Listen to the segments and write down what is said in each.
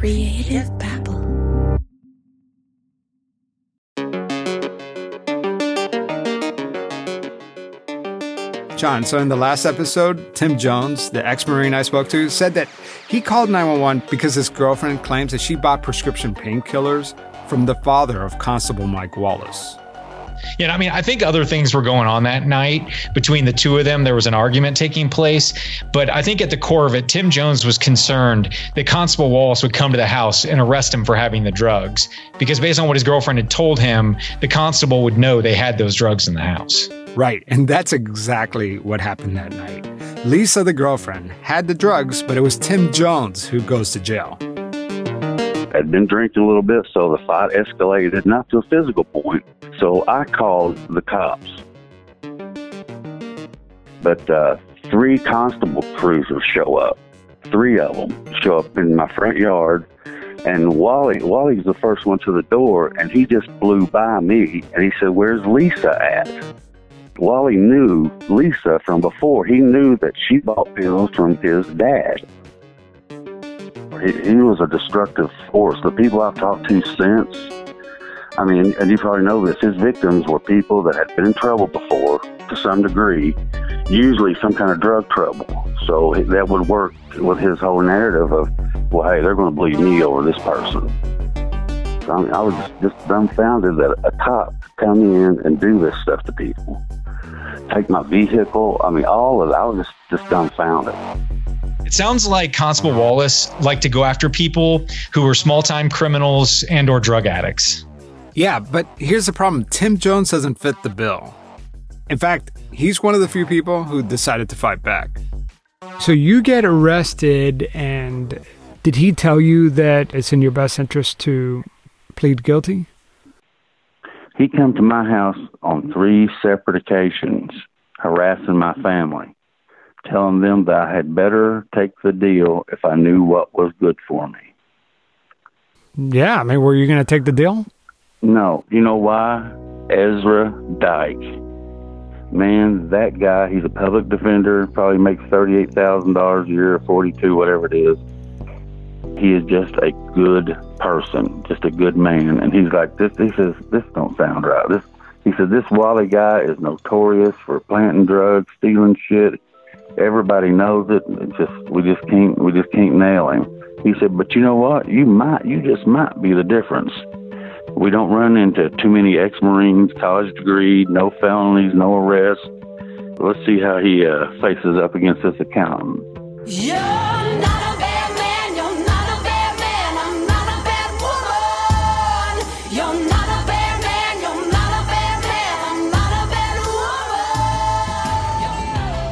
Creative Babble. John, so in the last episode, Tim Jones, the ex Marine I spoke to, said that he called 911 because his girlfriend claims that she bought prescription painkillers from the father of Constable Mike Wallace. Yeah, I mean, I think other things were going on that night between the two of them. There was an argument taking place, but I think at the core of it, Tim Jones was concerned that Constable Wallace would come to the house and arrest him for having the drugs because, based on what his girlfriend had told him, the constable would know they had those drugs in the house. Right, and that's exactly what happened that night. Lisa, the girlfriend, had the drugs, but it was Tim Jones who goes to jail. I'd been drinking a little bit, so the fight escalated, not to a physical point. So I called the cops. But uh, three constable cruisers show up. Three of them show up in my front yard. And Wally, Wally's the first one to the door, and he just blew by me, and he said, "Where's Lisa at?" Wally knew Lisa from before. He knew that she bought pills from his dad. He, he was a destructive force. The people I've talked to since, I mean, and you probably know this, his victims were people that had been in trouble before to some degree, usually some kind of drug trouble. So that would work with his whole narrative of, well, hey, they're going to believe me over this person. So, I, mean, I was just dumbfounded that a cop come in and do this stuff to people. Take my vehicle. I mean, all of it. I was just, just dumbfounded. It sounds like Constable Wallace liked to go after people who were small-time criminals and or drug addicts. Yeah, but here's the problem. Tim Jones doesn't fit the bill. In fact, he's one of the few people who decided to fight back. So you get arrested, and did he tell you that it's in your best interest to plead guilty? He come to my house on three separate occasions, harassing my family, telling them that I had better take the deal if I knew what was good for me. Yeah, I mean, were you going to take the deal? No, you know why? Ezra Dyke. Man, that guy, he's a public defender, probably makes $38,000 a year, 42, whatever it is. He is just a good person, just a good man. And he's like, this, he says, this don't sound right. This, he said, this Wally guy is notorious for planting drugs, stealing shit. Everybody knows it. Just, we just can't, we just can't nail him. He said, but you know what? You might, you just might be the difference. We don't run into too many ex-Marines, college degree, no felonies, no arrests. Let's see how he uh, faces up against this accountant. You're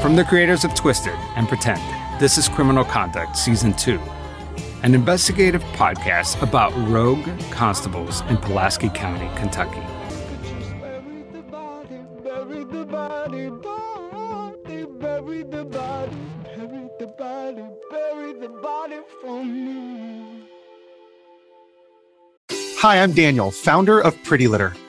From the creators of Twisted and Pretend, this is Criminal Conduct Season 2, an investigative podcast about rogue constables in Pulaski County, Kentucky. Hi, I'm Daniel, founder of Pretty Litter.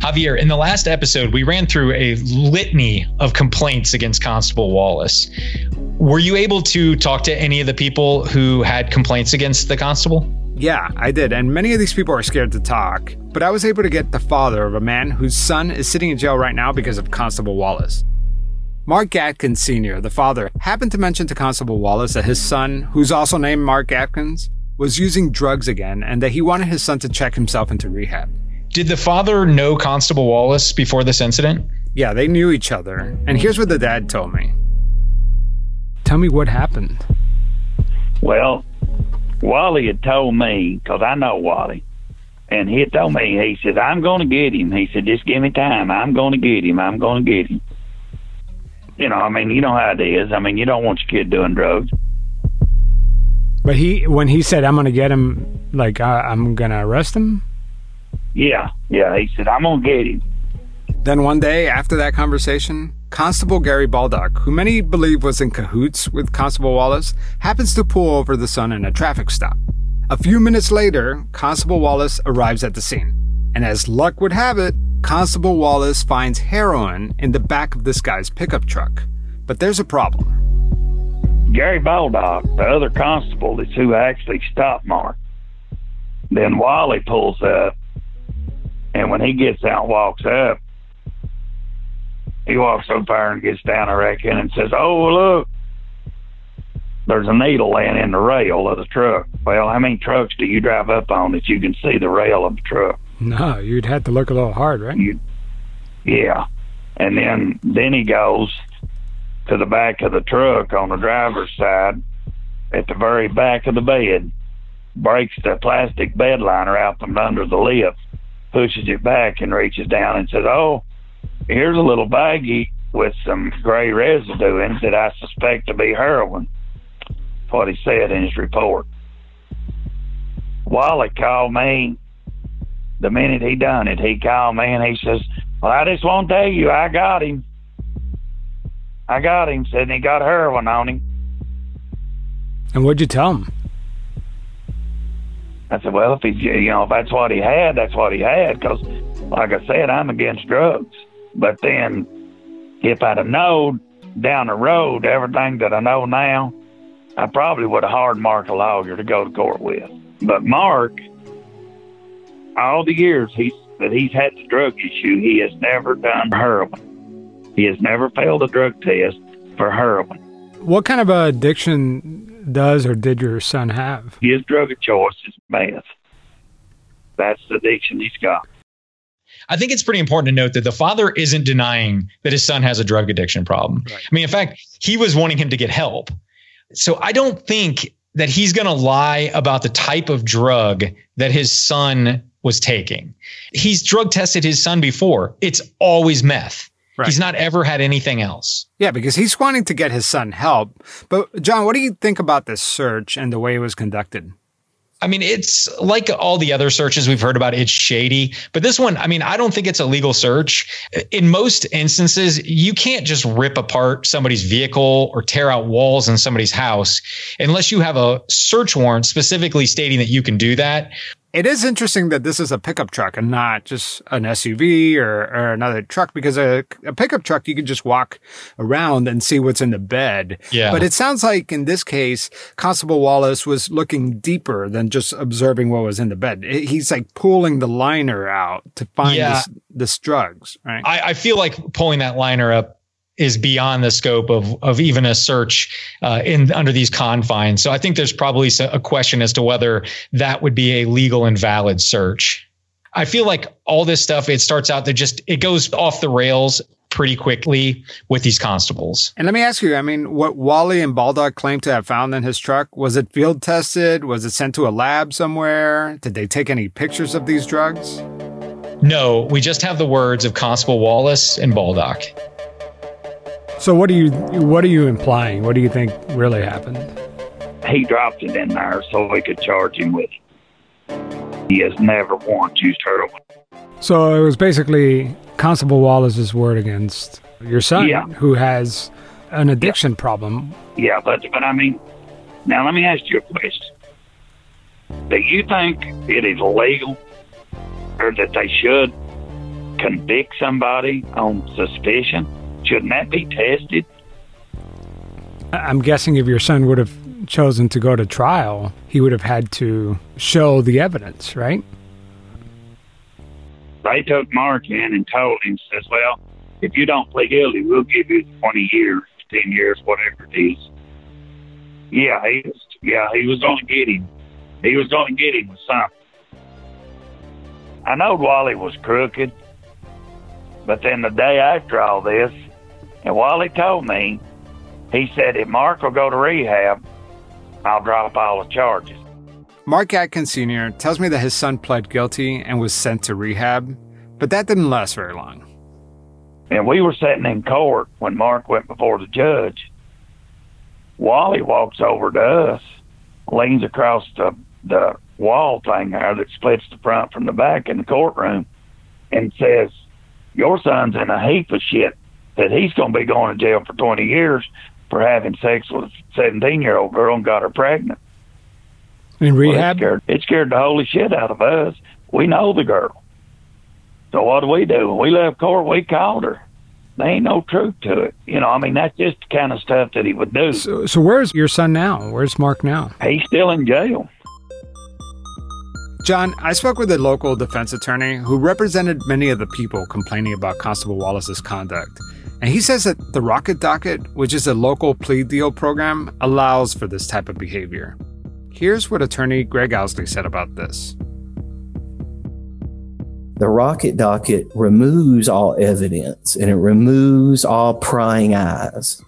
Javier, in the last episode, we ran through a litany of complaints against Constable Wallace. Were you able to talk to any of the people who had complaints against the constable? Yeah, I did, and many of these people are scared to talk. But I was able to get the father of a man whose son is sitting in jail right now because of Constable Wallace. Mark Atkins Sr., the father, happened to mention to Constable Wallace that his son, who's also named Mark Atkins, was using drugs again and that he wanted his son to check himself into rehab. Did the father know Constable Wallace before this incident? Yeah, they knew each other, and here's what the dad told me. Tell me what happened. Well, Wally had told me, because I know Wally, and he had told me, he said, I'm going to get him. He said, just give me time. I'm going to get him. I'm going to get him. You know, I mean, you know how it is. I mean, you don't want your kid doing drugs. But he, when he said, "I'm going to get him," like I, I'm going to arrest him. Yeah, yeah. He said, I'm gonna get him. Then one day after that conversation, Constable Gary Baldock, who many believe was in cahoots with Constable Wallace, happens to pull over the son in a traffic stop. A few minutes later, Constable Wallace arrives at the scene. And as luck would have it, Constable Wallace finds heroin in the back of this guy's pickup truck. But there's a problem. Gary Baldock, the other constable, is who actually stopped Mark. Then Wally pulls up, and when he gets out and walks up, he walks over there and gets down, I reckon, and says, Oh, look, there's a needle laying in the rail of the truck. Well, how many trucks do you drive up on that you can see the rail of the truck? No, you'd have to look a little hard, right? You, yeah. And then then he goes to the back of the truck on the driver's side, at the very back of the bed, breaks the plastic bed liner out from under the lip, pushes it back and reaches down and says, "Oh, here's a little baggie with some gray residue in it that I suspect to be heroin." What he said in his report. Wally called me the minute he done it. He called me and he says, "Well, I just want to tell you, I got him. I got him." Said he got heroin on him. And what'd you tell him? I said, "Well, if he, you know, if that's what he had, that's what he had." Because, like I said, I'm against drugs. But then, if I'd have known down the road everything that I know now, I probably would have hired Mark a lawyer to go to court with. But Mark, all the years he's that he's had the drug issue, he has never done heroin. He has never failed a drug test for heroin. What kind of addiction does or did your son have? His drug of choice is meth. That's the addiction he's got. I think it's pretty important to note that the father isn't denying that his son has a drug addiction problem. I mean, in fact, he was wanting him to get help. So I don't think that he's going to lie about the type of drug that his son was taking. He's drug tested his son before. It's always meth. Right. He's not ever had anything else. Yeah, because he's wanting to get his son help. But, John, what do you think about this search and the way it was conducted? I mean, it's like all the other searches we've heard about. It's shady, but this one, I mean, I don't think it's a legal search. In most instances, you can't just rip apart somebody's vehicle or tear out walls in somebody's house unless you have a search warrant specifically stating that you can do that. It is interesting that this is a pickup truck and not just an SUV or, or another truck because a, a pickup truck, you can just walk around and see what's in the bed. Yeah. But it sounds like in this case, Constable Wallace was looking deeper than just observing what was in the bed. He's like pulling the liner out to find Yeah. this, this drugs, right? I, I feel like pulling that liner up is beyond the scope of of even a search uh, in under these confines. So I think there's probably a question as to whether that would be a legal and valid search. I feel like all this stuff it starts out that just it goes off the rails pretty quickly with these constables. And let me ask you, I mean, what Wally and Baldock claimed to have found in his truck, was it field tested? Was it sent to a lab somewhere? Did they take any pictures of these drugs? No, we just have the words of Constable Wallace and Baldock. So what are you what are you implying? What do you think really happened? He dropped it in there so we could charge him with it. He has never once used heroin. So it was basically Constable Wallace's word against your son, Yeah. who has an addiction problem. Yeah, but but I mean, now let me ask you a question. Do you think it is legal, or that they should convict somebody on suspicion? Shouldn't that be tested? I'm guessing if your son would have chosen to go to trial, he would have had to show the evidence, right? They took Mark in and told him, says, "Well, if you don't plead guilty, we'll give you 20 years, 10 years, whatever it is." Yeah, he was. Yeah, he was going to get him. He was going to get him with something. I know Wally was crooked, but then the day after all this, and Wally told me, he said, if Mark will go to rehab, I'll drop all the charges. Mark Atkins Sr. tells me that his son pled guilty and was sent to rehab, but that didn't last very long. and we were sitting in court when Mark went before the judge. Wally walks over to us, leans across the the wall thing there that splits the front from the back in the courtroom, and says, "Your son's in a heap of shit. That he's going to be going to jail for 20 years for having sex with a 17 year old girl and got her pregnant." In Well, it rehab? scared, it scared the holy shit out of us. We know the girl. So what do we do? When we left court, we called her. There ain't no truth to it. You know, I mean, that's just the kind of stuff that he would do. so, so where's your son now? Where's Mark now? He's still in jail. John, I spoke with a local defense attorney who represented many of the people complaining about Constable Wallace's conduct. And he says that the Rocket Docket, which is a local plea deal program, allows for this type of behavior. Here's what attorney Greg Owsley said about this. the rocket docket removes all evidence and it removes all prying eyes.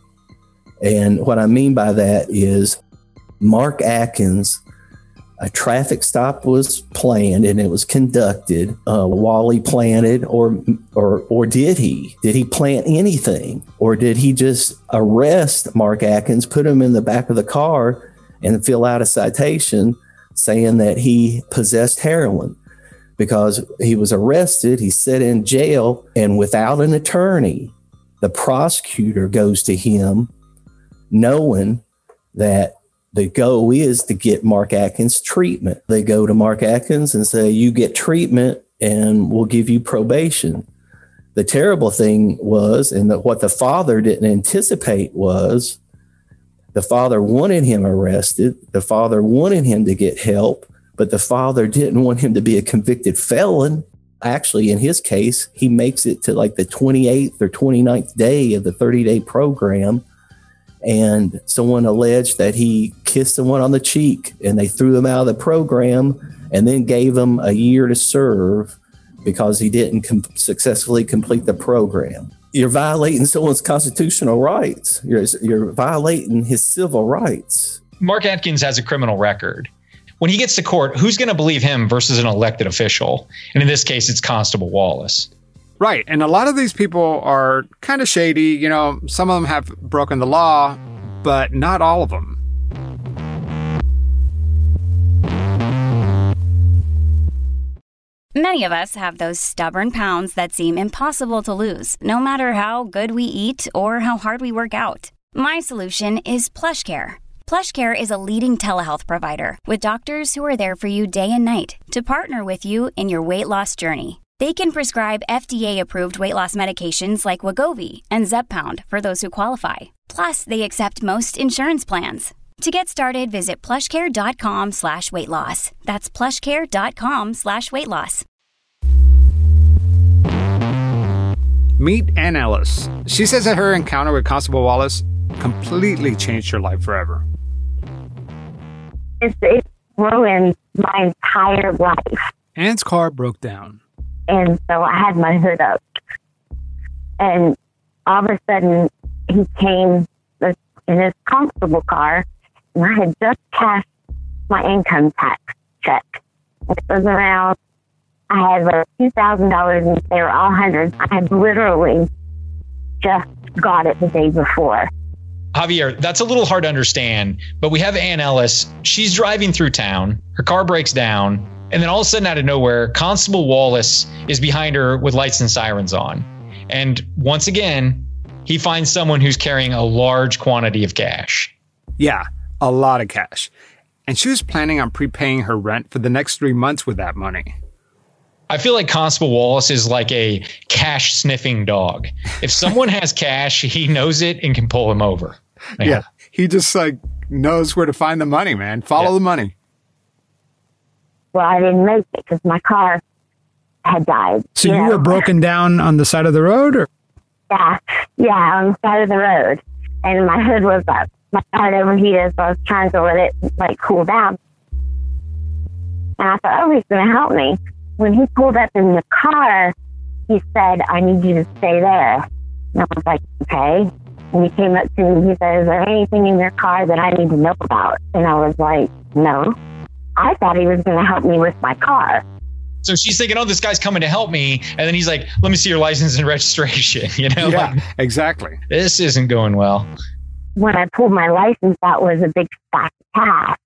And what I mean by that is Mark Atkins, a traffic stop was planned and it was conducted. Uh, he planted, or or or did he? Did he plant anything, or did he just arrest Mark Atkins, put him in the back of the car, and fill out a citation saying that he possessed heroin? because he was arrested, he sat in jail, and without an attorney, the prosecutor goes to him knowing that the goal is to get Mark Atkins treatment. They go to Mark Atkins and say, You get treatment and we'll give you probation. The terrible thing was, and the, what the father didn't anticipate was, the father wanted him arrested. The father wanted him to get help but the father didn't want him to be a convicted felon. Actually, in his case, he makes it to like the 28th or 29th day of the 30 day program. And someone alleged that he kissed someone on the cheek and they threw him out of the program and then gave him a year to serve because he didn't com- successfully complete the program. You're violating someone's constitutional rights, you're, you're violating his civil rights. Mark Atkins has a criminal record. When he gets to court, who's going to believe him versus an elected official? And in this case, it's Constable Wallace. Right. And a lot of these people are kind of shady. You know, some of them have broken the law, but not all of them. Many of us have those stubborn pounds that seem impossible to lose, no matter how good we eat or how hard we work out. My solution is PlushCare. PlushCare is a leading telehealth provider with doctors who are there for you day and night to partner with you in your weight loss journey. They can prescribe FDA-approved weight loss medications like Wegovy and Zepbound for those who qualify. Plus, they accept most insurance plans. To get started, visit plushcare.com slash weight loss. That's plushcare.com slash weight loss. Meet Ann Ellis. She says that her encounter with Constable Wallace completely changed her life forever. It's, it ruined my entire life. Ann's car broke down. And so I had my hood up. And all of a sudden, he came in his constable car, and I had just cashed my income tax check. It was around, I had like $2,000 and they were all hundreds. I had literally just got it the day before. Javier, that's a little hard to understand, but we have Ann Ellis. She's driving through town. Her car breaks down. And then all of a sudden, out of nowhere, Constable Wallace is behind her with lights and sirens on. And once again, he finds someone who's carrying a large quantity of cash. Yeah, a lot of cash. And she was planning on prepaying her rent for the next three months with that money. I feel like Constable Wallace is like a cash sniffing dog. If someone has cash, he knows it and can pull him over. Yeah. He just like knows where to find the money, man. Follow Yeah. the money. Well, I didn't make it because my car had died. So you know? were broken down on the side of the road, or Yeah, yeah, on the side of the road, and my hood was up. My car overheated, so I was trying to let it like cool down. And I thought, oh, he's going to help me. When he pulled up in the car, he said, "I need you to stay there." And I was like, "Okay." And he came up to me. He said, "Is there anything in your car that I need to know about?" And I was like, "No." I thought he was going to help me with my car. So she's thinking, oh, this guy's coming to help me. And then he's like, let me see your license and registration. You know, Yeah, like, exactly. this isn't going well. when I pulled my license that was a big fat of cash.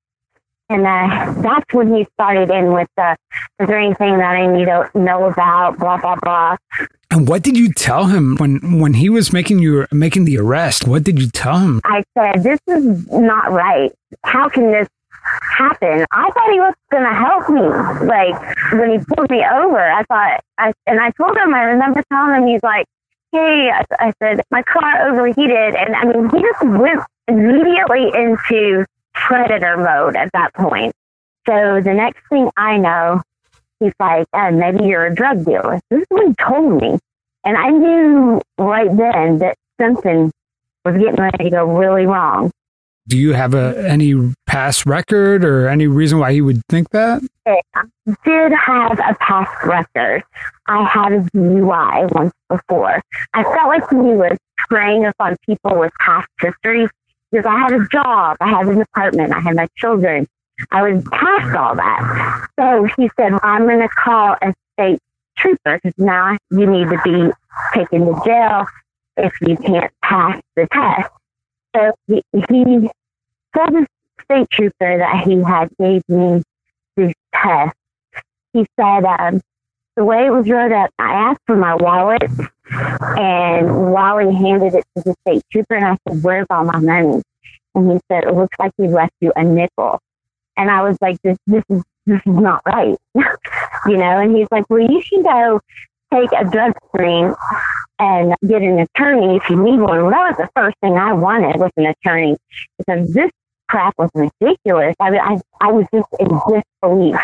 And uh, that's when he started in with the, is there anything that I need to know about, blah, blah, blah. And what did you tell him when when he was making you making the arrest? What did you tell him? I said, this is not right. How can this happen? I thought he was going to help me. Like, when he pulled me over, I thought, I, and I told him, I remember telling him, he's like, hey, I, I said, my car overheated. And I mean, he just went immediately into predator mode at that point. So the next thing I know, he's like, uh, maybe you're a drug dealer. This is what he told me. And I knew right then that something was getting ready to go really wrong. Do you have a any past record or any reason why he would think that? I did have a past record. I had a DUI once before. I felt like he was preying upon people with past histories because I had a job, I had an apartment, I had my children. I was past all that. So he said, well, I'm going to call a state trooper because now you need to be taken to jail if you can't pass the test. So he, he told the state trooper that he had gave me these test, He said, um, the way it was wrote up, I asked for my wallet and Wally handed it to the state trooper and I said, where's all my money? And he said, it looks like he left you a nickel. And I was like, this, this is, this is not right. you know, and he's like, well, you should go take a drug screen and get an attorney if you need one. Well, that was the first thing I wanted was an attorney because this crap was ridiculous. I mean, I, I was just in disbelief.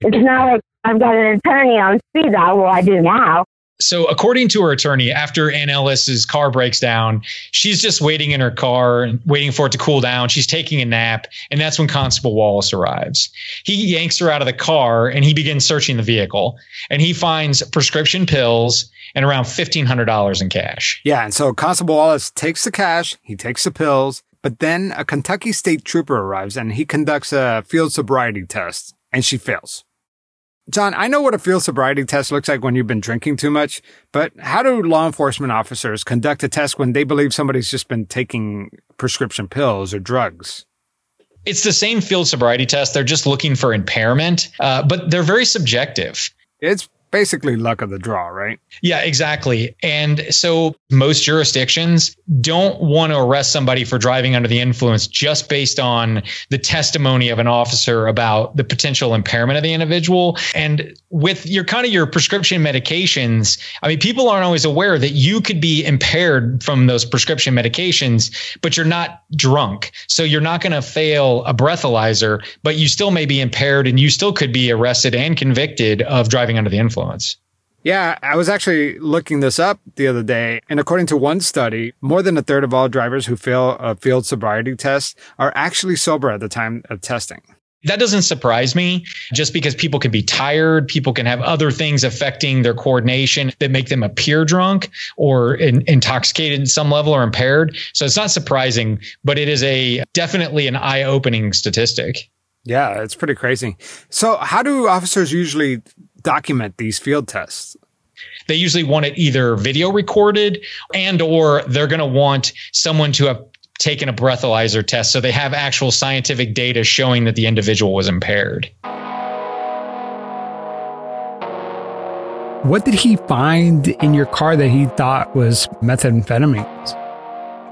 It's not like I've got an attorney on speed dial. Well, I do now. So, according to her attorney, after Ann Ellis's car breaks down, she's just waiting in her car, and waiting for it to cool down. She's taking a nap, and that's when Constable Wallace arrives. He yanks her out of the car and he begins searching the vehicle. And he finds prescription pills and around $1,500 in cash. Yeah, and so Constable Wallace takes the cash, he takes the pills, but then a Kentucky state trooper arrives and he conducts a field sobriety test, and she fails. John, I know what a field sobriety test looks like when you've been drinking too much, but how do law enforcement officers conduct a test when they believe somebody's just been taking prescription pills or drugs? It's the same field sobriety test. They're just looking for impairment, uh, but they're very subjective. It's basically luck of the draw, right? Yeah, exactly. And so most jurisdictions don't want to arrest somebody for driving under the influence just based on the testimony of an officer about the potential impairment of the individual. And with your kind of your prescription medications, I mean, people aren't always aware that you could be impaired from those prescription medications, but you're not drunk. So you're not going to fail a breathalyzer, but you still may be impaired and you still could be arrested and convicted of driving under the influence. Yeah, I was actually looking this up the other day, and according to one study, more than a third of all drivers who fail a field sobriety test are actually sober at the time of testing. That doesn't surprise me just because people can be tired. People can have other things affecting their coordination that make them appear drunk or in, intoxicated at some level or impaired. So it's not surprising, but it is a definitely an eye opening statistic. Yeah, it's pretty crazy. So, how do officers usually document these field tests? They usually want it either video recorded and or they're going to want someone to have taken a breathalyzer test so they have actual scientific data showing that the individual was impaired. What did he find in your car that he thought was methamphetamines?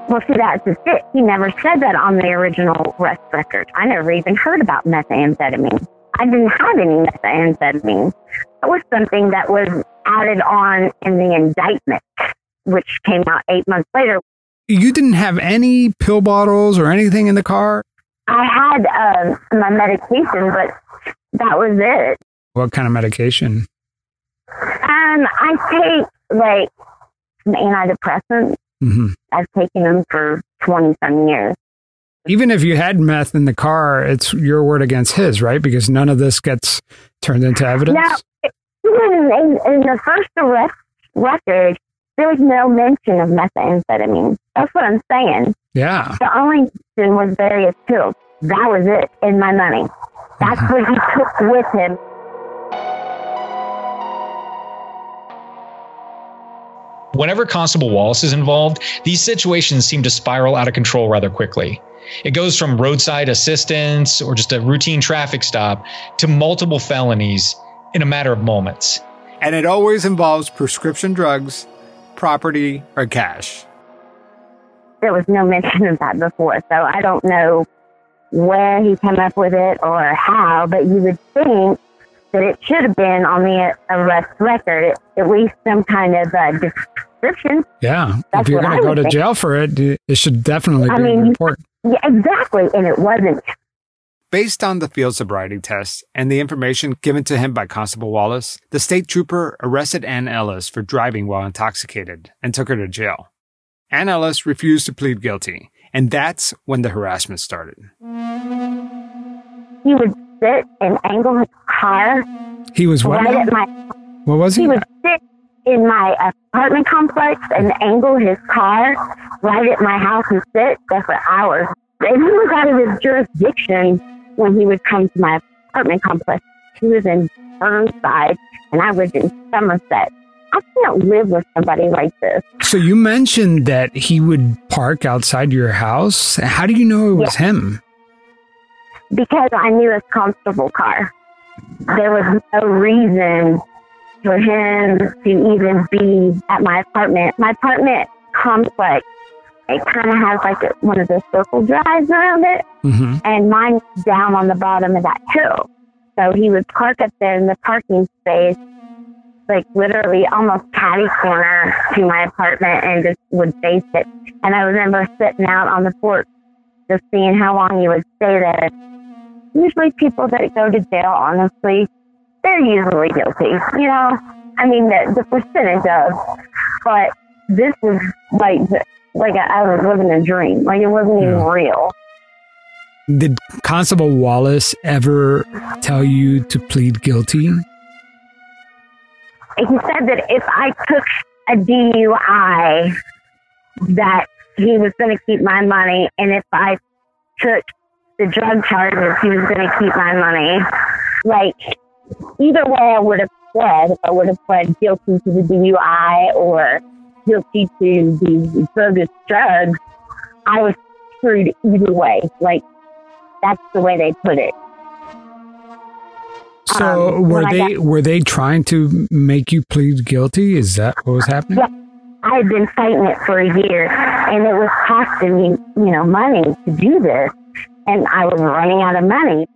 Well, see, that's just it. He never said that on the original arrest record. I never even heard about methamphetamine. I didn't have any methamphetamine. That was something that was added on in the indictment, which came out eight months later. You didn't have any pill bottles or anything in the car? I had um, my medication, but that was it. What kind of medication? Um, I take like some antidepressants. hmm I've taken them for 20 some years. Even if you had meth in the car, it's your word against his, right? Because none of this gets turned into evidence. Now, in, in the first arrest record, there was no mention of methamphetamine. That's what I'm saying. Yeah. The only thing was various pills. That was it in my money. That's mm-hmm. what he took with him. Whenever Constable Wallace is involved, these situations seem to spiral out of control rather quickly. It goes from roadside assistance or just a routine traffic stop to multiple felonies in a matter of moments. And it always involves prescription drugs, property, or cash. There was no mention of that before, so I don't know where he came up with it or how, but you would think that it should have been on the arrest record, at least some kind of uh, description. Yeah. That's if you're going to go to think. jail for it, it should definitely I be mean, a you- report. Yeah, exactly, and it wasn't. Based on the field sobriety test and the information given to him by Constable Wallace, the state trooper arrested Ann Ellis for driving while intoxicated and took her to jail. Ann Ellis refused to plead guilty, and that's when the harassment started. He would sit and angle his car He was what? right at my What was he? He would sit in my apartment complex and angle his car right at my house and sit there for hours. And he was out of his jurisdiction when he would come to my apartment complex. He was in Burnside and I was in Somerset. I can't live with somebody like this. So you mentioned that he would park outside your house. How do you know it was him? Because I knew his constable car. There was no reason for him to even be at my apartment. My apartment complex, it kind of has like a, one of those circle drives around it, Mm-hmm. and mine's down on the bottom of that hill. So he would park up there in the parking space, like literally almost catty corner to my apartment, and just would face it. And I remember sitting out on the porch, just seeing how long he would stay there. Usually, people that go to jail, honestly, they're usually guilty. You know, I mean, the, the percentage of, but this was like, like I was living a dream. Like it wasn't even real. Did Constable Wallace ever tell you to plead guilty? he said that if I took a DUI, that he was going to keep my money, and if I took the drug charges, he was going to keep my money. Like either way, I would have pled. I would have pled guilty to the DUI or guilty to the bogus drugs, I was screwed either way. Like that's the way they put it. So Um, were they got- were they trying to make you plead guilty? Is that what was happening? Yeah, I had been fighting it for a year, and it was costing me, you know, money to do this, and I was running out of money.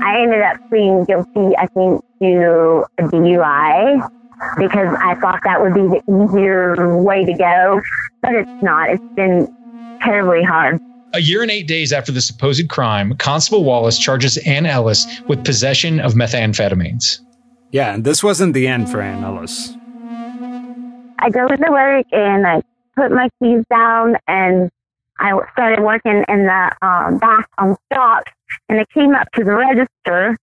I ended up pleading guilty, I think, to a DUI because I thought that would be the easier way to go, but it's not. It's been terribly hard. A year and eight days after the supposed crime, Constable Wallace charges Ann Ellis with possession of methamphetamines. Yeah, and this wasn't the end for Ann Ellis. I go to work and I put my keys down and I started working in the um, back on stock and I came up to the register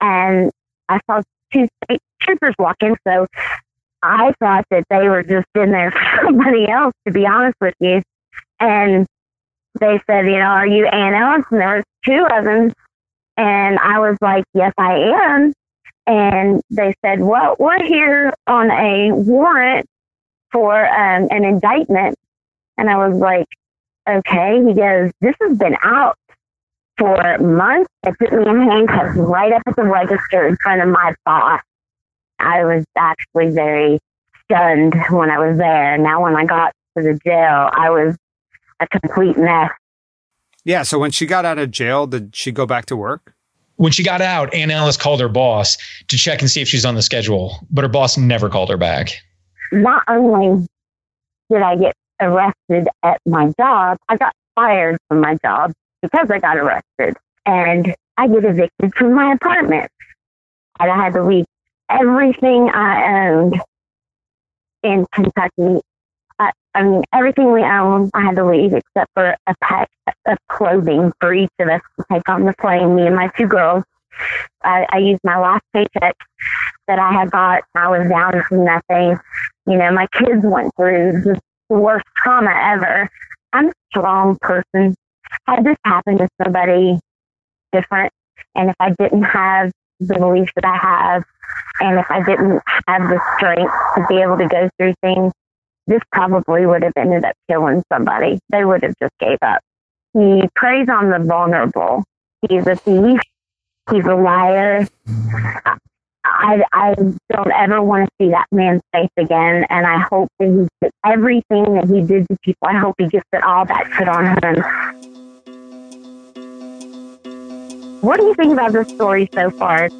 and I saw two state troopers walking. So I thought that they were just in there for somebody else, to be honest with you. And they said, you know, are you Ann Ellis? And there was two of them. And I was like, yes, I am. And they said, well, we're here on a warrant for um, an indictment. And I was like, okay. He goes, this has been out for months. They put me in handcuffs right up at the register in front of my boss. I was actually very stunned when I was there. Now, when I got to the jail, I was a complete mess. Yeah, so when she got out of jail, did she go back to work? When she got out, Ann Ellis called her boss to check and see if she's on the schedule, but her boss never called her back. Not only did I get arrested at my job, I got fired from my job because I got arrested. And I get evicted from my apartment. And I had to leave everything I owned in Kentucky. I, I mean, everything we owned, I had to leave except for a pack of clothing for each of us to take on the plane, me and my two girls. I, I used my last paycheck that I had got. I was down to nothing. You know, my kids went through worst trauma ever. I'm a strong person. Had this happened to somebody different, and if I didn't have the beliefs that I have. And if I didn't have the strength to be able to go through things, this probably would have ended up killing somebody. They would have just gave up. He preys on the vulnerable. He's a thief. He's a liar. I, I don't ever want to see that man's face again. And I hope that he gets everything that he did to people. I hope he gets it all back put on him. What do you think about this story so far?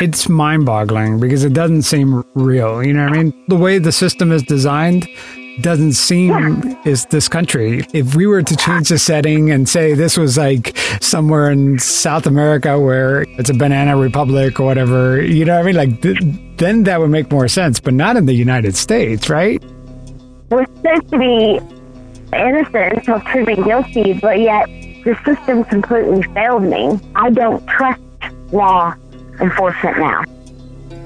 It's mind boggling because it doesn't seem real. You know what I mean? The way the system is designed doesn't seem is this country. If we were to change the setting and say this was like somewhere in South America where it's a banana republic or whatever, you know what I mean? Like, th- then that would make more sense, but not in the United States, right? We're supposed to be innocent until proven guilty, but yet the system completely failed me. I don't trust law enforcement now.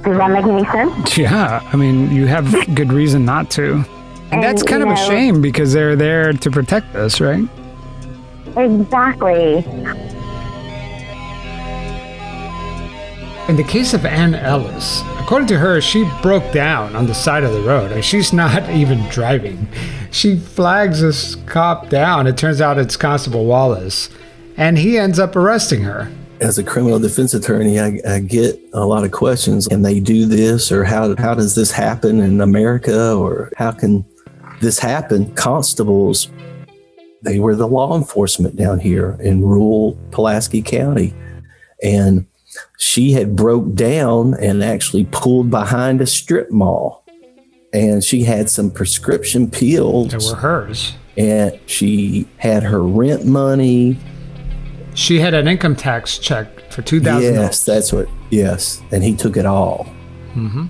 Does that make any sense? Yeah. I mean, you have good reason not to. And that's kind you of a shame because they're there to protect us, right? Exactly. In the case of Ann Ellis, according to her, she broke down on the side of the road. and She's not even driving. She flags this cop down. It turns out it's Constable Wallace, and he ends up arresting her. as a criminal defense attorney, I, I get a lot of questions. Can they do this, or how how does this happen in America, or how can this happened, Constables, they were the law enforcement down here in rural Pulaski County, and she had broke down and actually pulled behind a strip mall, and she had some prescription pills that were hers, and she had her rent money. She had an income tax check for two thousand. Yes, that's what. Yes, and he took it all. Hmm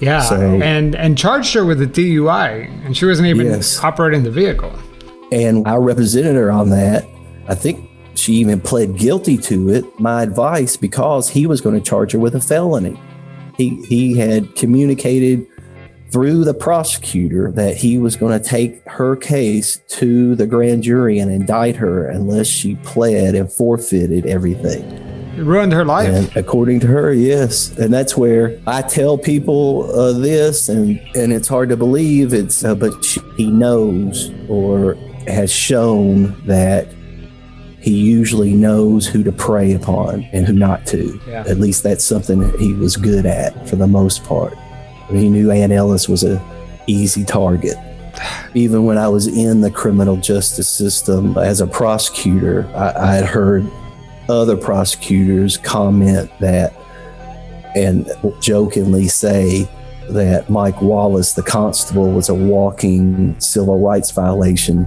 Yeah, So- and and charged her with a DUI, and she wasn't even Yes. operating the vehicle. And I represented her on that. I think she even pled guilty to it. My advice, because he was going to charge her with a felony. He he had communicated through the prosecutor that he was going to take her case to the grand jury and indict her unless she pled and forfeited everything. It ruined her life. And according to her, yes. And that's where I tell people uh, this, and, and it's hard to believe. It's uh, but she, he knows or has shown that he usually knows who to prey upon and who not to. Yeah. At least that's something that he was good at for the most part. He knew Ann Ellis was a easy target. Even when I was in the criminal justice system as a prosecutor, I, I had heard other prosecutors comment that and jokingly say that Mike Wallace, the constable, was a walking civil rights violation.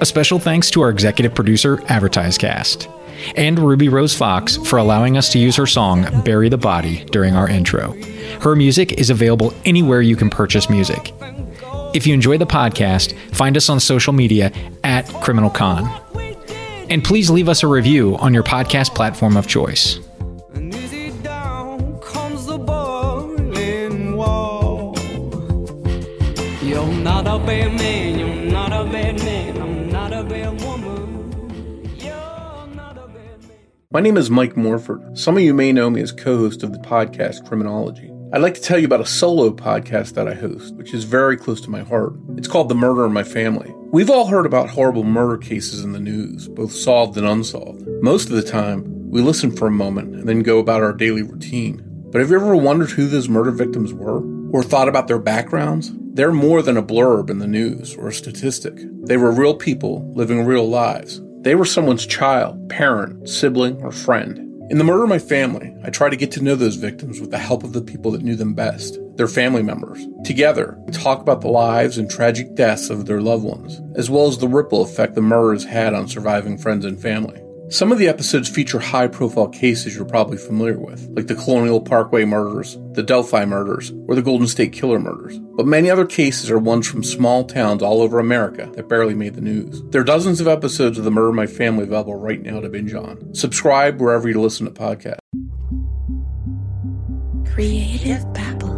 A special thanks to our executive producer, AdvertiseCast, and Ruby Rose Fox for allowing us to use her song Bury the Body during our intro. Her music is available anywhere you can purchase music. If you enjoy the podcast, find us on social media at Criminal Con. And please leave us a review on your podcast platform of choice. You're not a My name is Mike Morford. Some of you may know me as co host of the podcast Criminology. I'd like to tell you about a solo podcast that I host, which is very close to my heart. It's called The Murder in My Family. We've all heard about horrible murder cases in the news, both solved and unsolved. Most of the time, we listen for a moment and then go about our daily routine. But have you ever wondered who those murder victims were? Or thought about their backgrounds? They're more than a blurb in the news or a statistic. They were real people living real lives. They were someone's child, parent, sibling, or friend. In The Murder of My Family, I try to get to know those victims with the help of the people that knew them best, their family members. Together, we talk about the lives and tragic deaths of their loved ones, as well as the ripple effect the murders had on surviving friends and family. Some of the episodes feature high profile cases you're probably familiar with, like the Colonial Parkway murders, the Delphi murders, or the Golden State Killer murders. But many other cases are ones from small towns all over America that barely made the news. There are dozens of episodes of The Murder My Family available right now to binge on. Subscribe wherever you listen to podcasts. Creative Babble.